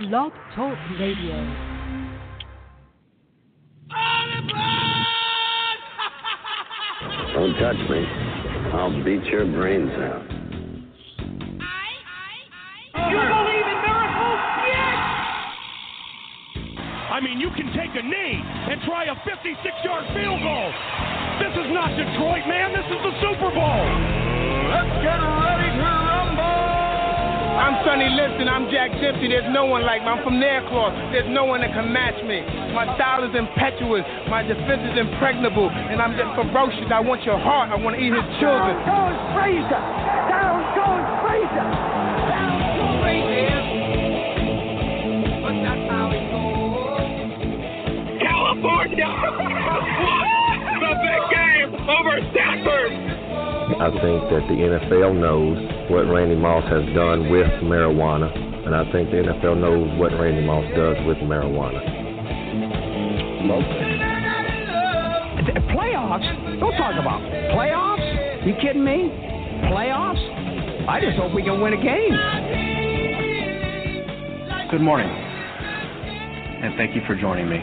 Blog Talk Radio. Don't touch me. I'll beat your brains out. You believe in miracles? Yes! I mean, you can take a knee and try a 56 yard field goal. This is not Detroit, man. This is the Super Bowl. Let's get ready to rumble! I'm Sonny Liston, I'm Jack Dempsey. There's no one like me. I'm from Nairclaw. There's no one that can match me. My style is impetuous, my defense is impregnable, and I'm just ferocious. I want your heart, I want to eat his children. Down goes Frazier! Down goes Frazier! Down goes Frazier! But that's how it goes. California! the big game over Stanford! I think that the NFL knows what Randy Moss has done with marijuana, and I think the NFL knows what Randy Moss does with marijuana. Playoffs? Don't talk about playoffs. You kidding me? Playoffs? I just hope we can win a game. Good morning, and thank you for joining me.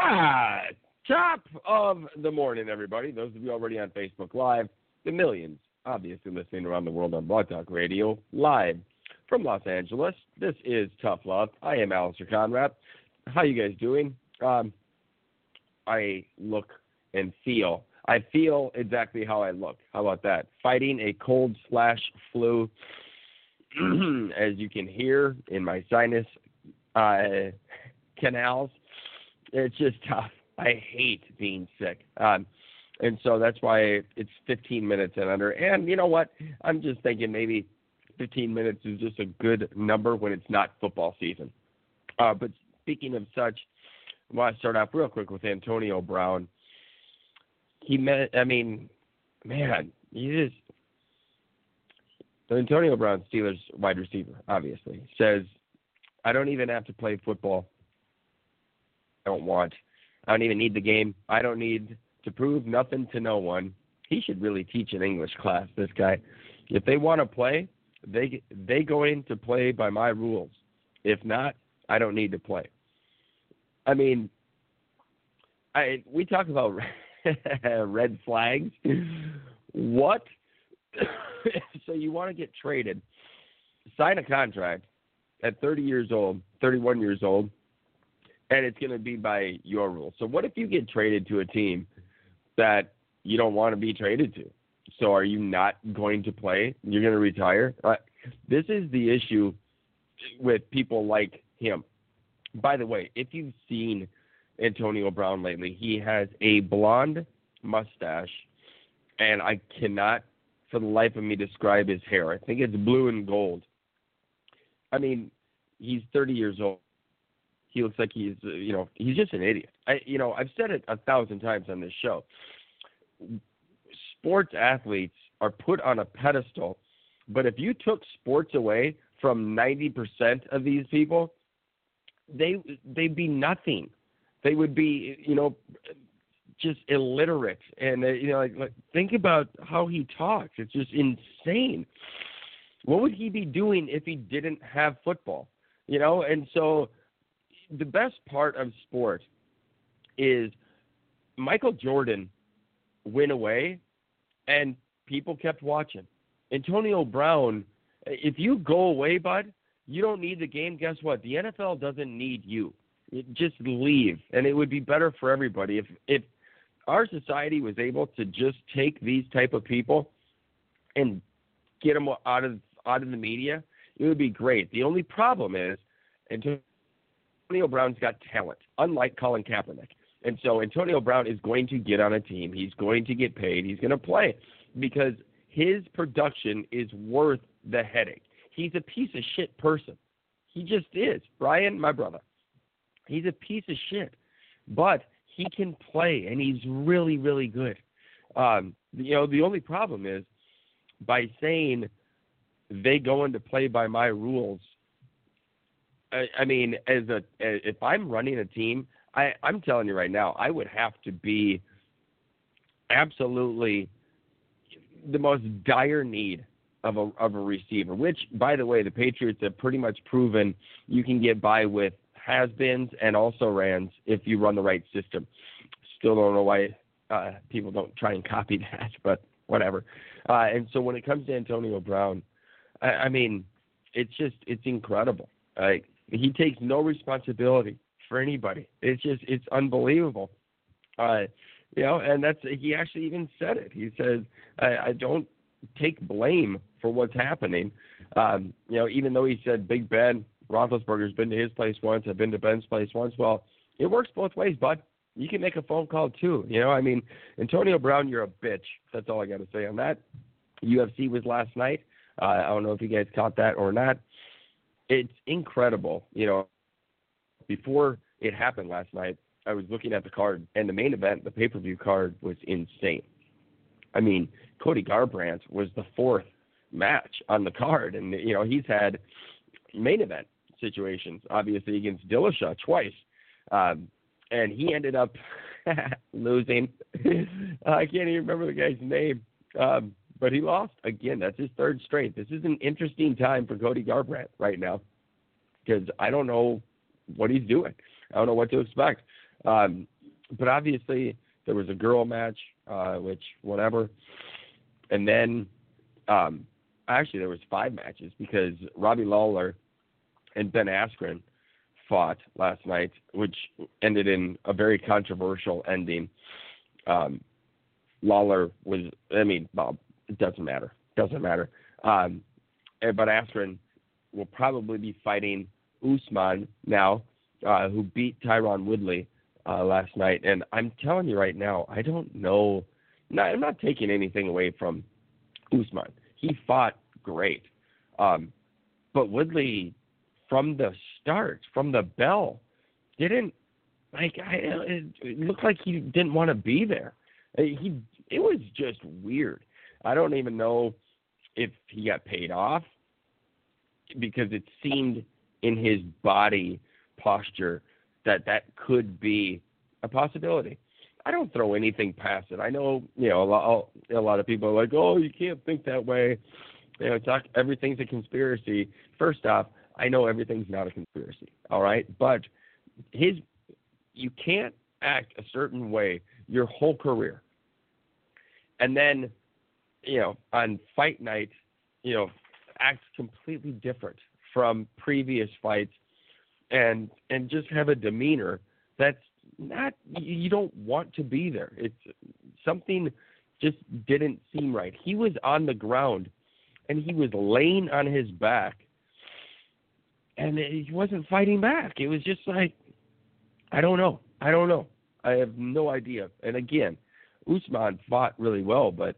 Ah, top of the morning, everybody. Those of you already on Facebook Live, the millions obviously listening around the world on Blog Talk Radio, live from Los Angeles. This is Tough Love. I am Alistair Conrad. How you guys doing? Um, I look and feel. I feel exactly how I look. How about that? Fighting a cold slash flu, as you can hear in my sinus uh, canals. It's just tough. I hate being sick. Um, and so that's why it's 15 minutes and under. And you know what? I'm just thinking maybe 15 minutes is just a good number when it's not football season. Uh, but speaking of such, I want to start off real quick with Antonio Brown. He met, I mean, man, he just. The Antonio Brown, Steelers wide receiver, obviously, says, I don't even have to play football. I don't want. I don't even need the game. I don't need to prove nothing to no one. He should really teach an English class. This guy, if they want to play, they they go in to play by my rules. If not, I don't need to play. I mean, I we talk about red flags. What? so you want to get traded? Sign a contract at 30 years old, 31 years old, and it's going to be by your rules. So what if you get traded to a team that you don't want to be traded to? So are you not going to play? You're going to retire? Uh, this is the issue with people like him. By the way, if you've seen Antonio Brown lately, he has a blonde mustache, and I cannot for the life of me describe his hair. I think it's blue and gold. I mean, he's 30 years old. He looks like he's, uh, you know, he's just an idiot. I, you know, I've said it a thousand times on this show. Sports athletes are put on a pedestal, but if you took sports away from 90% of these people, they they'd be nothing. They would be, you know, just illiterate. And uh, you know, like, like think about how he talks. It's just insane. What would he be doing if he didn't have football? You know, and so the best part of sport is Michael Jordan went away and people kept watching. Antonio Brown, if you go away, bud, you don't need the game. Guess what? The NFL doesn't need you. It, just leave, and it would be better for everybody if if our society was able to just take these type of people and get them out of out of the media. It would be great. The only problem is Antonio Brown's got talent, unlike Colin Kaepernick. And so Antonio Brown is going to get on a team. He's going to get paid. He's going to play because his production is worth the headache. He's a piece of shit person. He just is. Brian, my brother. He's a piece of shit. But he can play and he's really, really good. Um, you know, the only problem is by saying they go into play by my rules. I, I mean, as a if I'm running a team, I, I'm telling you right now, I would have to be absolutely the most dire need of a of a receiver. Which, by the way, the Patriots have pretty much proven you can get by with has-beens and also rans if you run the right system. Still don't know why uh, people don't try and copy that, but whatever. Uh, and so when it comes to Antonio Brown, I, I mean, it's just it's incredible. Like he takes no responsibility for anybody. It's just it's unbelievable. Uh, you know, and that's he actually even said it. He says, I, I don't take blame for what's happening. Um, you know, even though he said Big Ben Roethlisberger's been to his place once, I've been to Ben's place once. Well, it works both ways, bud. You can make a phone call too. You know, I mean, Antonio Brown, you're a bitch. That's all I got to say on that. UFC was last night. Uh, I don't know if you guys caught that or not. It's incredible. You know, before it happened last night, I was looking at the card, and the main event, the pay per view card, was insane. I mean, Cody Garbrandt was the fourth match on the card, and you know he's had main event situations, obviously against Dillashaw twice, um, and he ended up losing. I can't even remember the guy's name, um, but he lost again. That's his third straight. This is an interesting time for Cody Garbrandt right now because I don't know what he's doing. I don't know what to expect. Um, but obviously, there was a girl match, uh, which whatever, and then um, actually there was five matches because Robbie Lawler and Ben Askren fought last night, which ended in a very controversial ending. Um, Lawler was, I mean, well, it doesn't matter. Doesn't matter. Um, but Askren will probably be fighting Usman now, uh, who beat Tyron Woodley uh, last night. And I'm telling you right now, I don't know. Not, I'm not taking anything away from Usman. He fought great. Um, but Woodley, from the start, from the bell, didn't like. I, it, looked like he didn't want to be there. He. It was just weird. I don't even know if he got paid off because it seemed in his body posture that that could be a possibility. I don't throw anything past it. I know, you know, a lot, a lot of people are like, "Oh, you can't think that way." You know, talk everything's a conspiracy. First off, I know everything's not a conspiracy. All right, but his, you can't act a certain way your whole career, and then, you know, on fight night, you know, act completely different from previous fights and and just have a demeanor that's not you don't want to be there. It's something just didn't seem right. He was on the ground and he was laying on his back and he wasn't fighting back. It was just like I don't know. I don't know. I have no idea. And again, Usman fought really well, but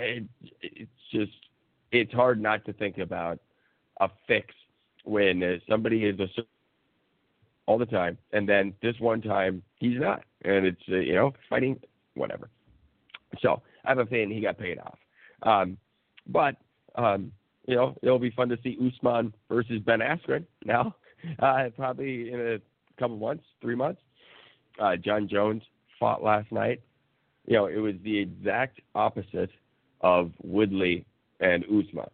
it, it's just it's hard not to think about a fix when somebody is a all the time, and then this one time he's not, and it's uh, you know fighting whatever. So I have a feeling he got paid off, um, but um, you know it'll be fun to see Usman versus Ben Askren now, uh, probably in a couple months, three months. Uh, Jon Jones fought last night. You know it was the exact opposite of Woodley and Usman.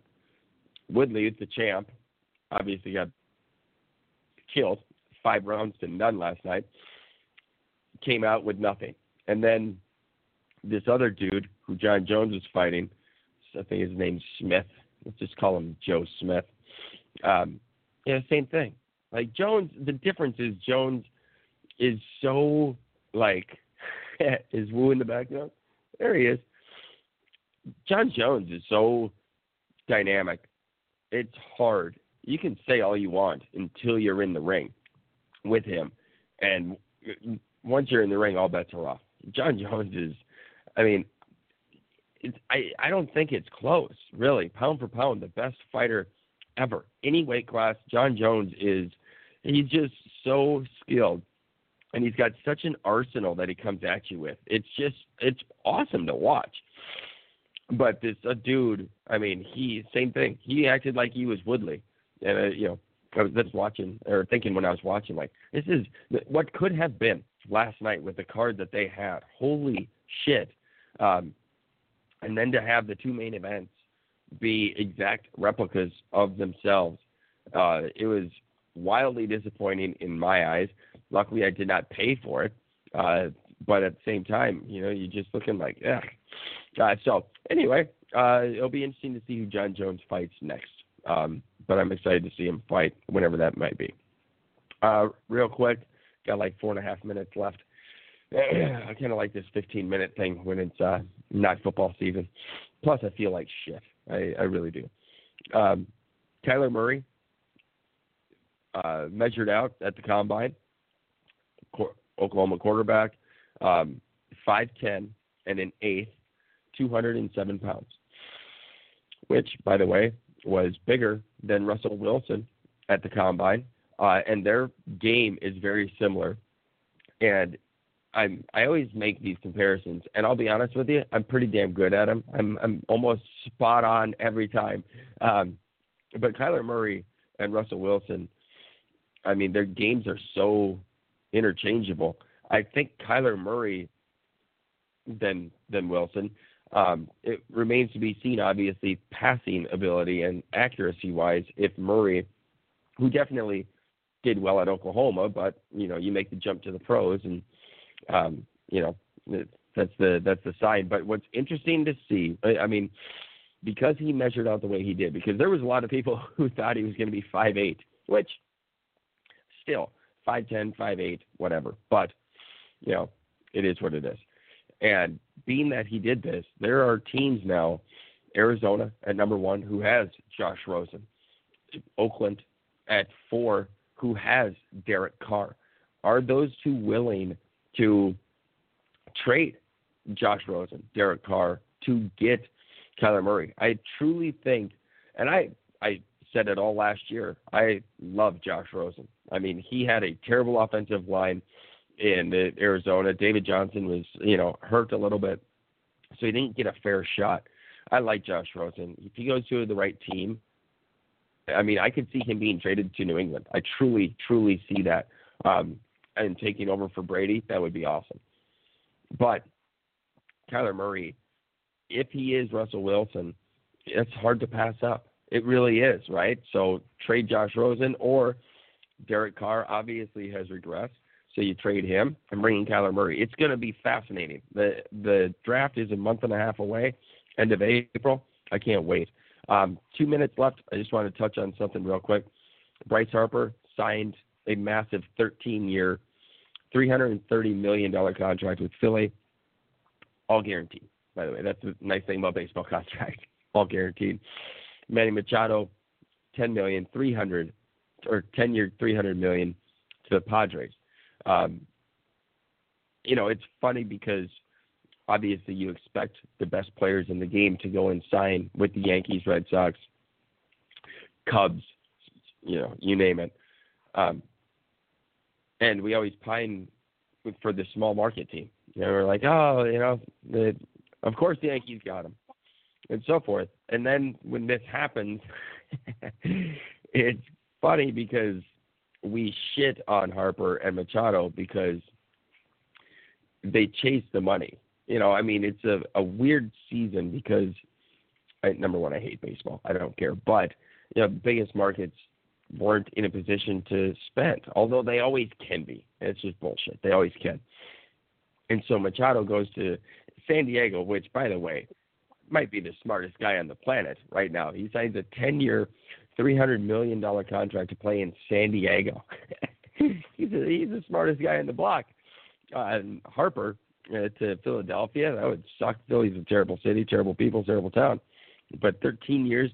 Woodley is the champ, obviously got killed five rounds to none last night, came out with nothing. And then this other dude who Jon Jones was fighting, I think his name's Smith. Let's just call him Joe Smith. Um, yeah, same thing. Like Jones, the difference is Jones is so like is Wu in the background. There he is. Jon Jones is so dynamic. It's hard. You can say all you want until you're in the ring with him. And once you're in the ring, all bets are off. Jon Jones is, I mean, it's, I I don't think it's close, really. Pound for pound, the best fighter ever. Any weight class, Jon Jones is. He's just so skilled, and he's got such an arsenal that he comes at you with. It's just it's awesome to watch. But this a dude, I mean, he same thing. He acted like he was Woodley, and uh, you know I was just watching or thinking when I was watching, like, this is what could have been last night with the card that they had. Holy shit. Um, and then to have the two main events be exact replicas of themselves. Uh, it was wildly disappointing in my eyes. Luckily, I did not pay for it. Uh, but at the same time, you know, you're just looking like, yeah. Uh, so anyway, uh, it'll be interesting to see who Jon Jones fights next. Um, but I'm excited to see him fight whenever that might be. Uh, real quick, got like four and a half minutes left. I kind of like this 15 minute thing when it's uh, not football season. Plus, I feel like shit. I, I really do. Um, Murray uh, measured out at the combine. Oklahoma quarterback, um, 5'10 and an eighth, 207 pounds, which, by the way, was bigger than Russell Wilson at the combine. Uh, and their game is very similar. And I'm I always make these comparisons, and I'll be honest with you, I'm pretty damn good at them. I'm I'm almost spot on every time. Um, but Kyler Murray and Russell Wilson, I mean, their games are so interchangeable. I think Kyler Murray than than Wilson. Um, it remains to be seen, obviously, passing ability and accuracy wise, if Murray, who definitely did well at Oklahoma, but you know, you make the jump to the pros, and um, you know, that's the that's the sign. But what's interesting to see, I mean, because he measured out the way he did, because there was a lot of people who thought he was going to be five eight, which still five ten, five eight, whatever. But you know, it is what it is. And being that he did this, there are teams now, Arizona at number one, who has Josh Rosen, Oakland at four, who has Derek Carr. Are those two willing to trade Josh Rosen, Derek Carr to get Kyler Murray? I truly think, and I I said it all last year. I love Josh Rosen. I mean, he had a terrible offensive line in Arizona. David Johnson was, you know, hurt a little bit, so he didn't get a fair shot. I like Josh Rosen. If he goes to the right team, I mean, I could see him being traded to New England. I truly, truly see that. Um, and taking over for Brady, that would be awesome. But Kyler Murray, if he is Russell Wilson, it's hard to pass up. It really is, right? So trade Josh Rosen or Derek Carr obviously has regressed. So you trade him and bring in Kyler Murray. It's going to be fascinating. The the draft is a month and a half away, end of April. I can't wait. Um, two minutes left. I just want to touch on something real quick. Bryce Harper signed a massive 13-year, $330 million contract with Philly, all guaranteed. By the way, that's the nice thing about baseball contract, all guaranteed. Manny Machado, 10 million, 300 or 10 year, 300 million to the Padres. Um, you know, it's funny because obviously you expect the best players in the game to go and sign with the Yankees, Red Sox, Cubs, you know, you name it. Um, and we always pine for the small market team. You know, we're like, oh, you know, the, of course the Yankees got him, and so forth. And then when this happens, it's funny because we shit on Harper and Machado because they chase the money. You know, I mean, it's a, a weird season because I, number one, I hate baseball. I don't care, but you know, the biggest markets weren't in a position to spend, although they always can be. It's just bullshit. They always can. And so Machado goes to San Diego, which, by the way, might be the smartest guy on the planet right now. He signs a 10 year, $300 million contract to play in San Diego. he's, a, he's the smartest guy in the block. Uh, and Harper uh, to Philadelphia, that would suck. Philly's a terrible city, terrible people, terrible town. But 13 years,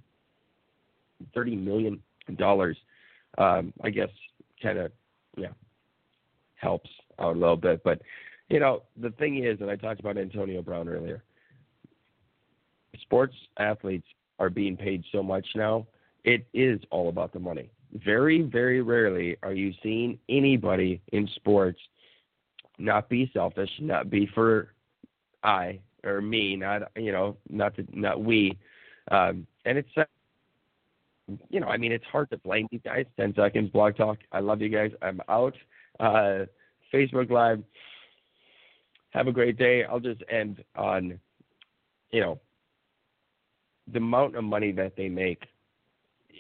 $30 million, um, I guess, kind of, yeah, helps out a little bit. But, you know, the thing is, and I talked about Antonio Brown earlier, sports athletes are being paid so much now it is all about the money. Very, very rarely are you seeing anybody in sports not be selfish, not be for I or me, not you know, not not we. Um, and it's you know, I mean, it's hard to blame these guys. Ten seconds, blog talk. I love you guys. I'm out. Uh, Facebook Live. Have a great day. I'll just end on, you know, the amount of money that they make,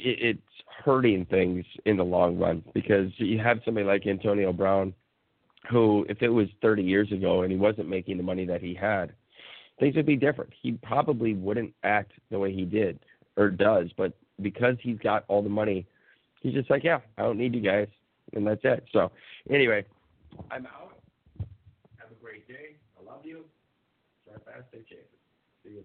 it, it's hurting things in the long run because you have somebody like Antonio Brown, who, if it was 30 years ago and he wasn't making the money that he had, things would be different. He probably wouldn't act the way he did or does, but because he's got all the money, he's just like, yeah, I don't need you guys, and that's it. So, anyway, I'm out. Have a great day. I love you. Try fast, stay safe. See you.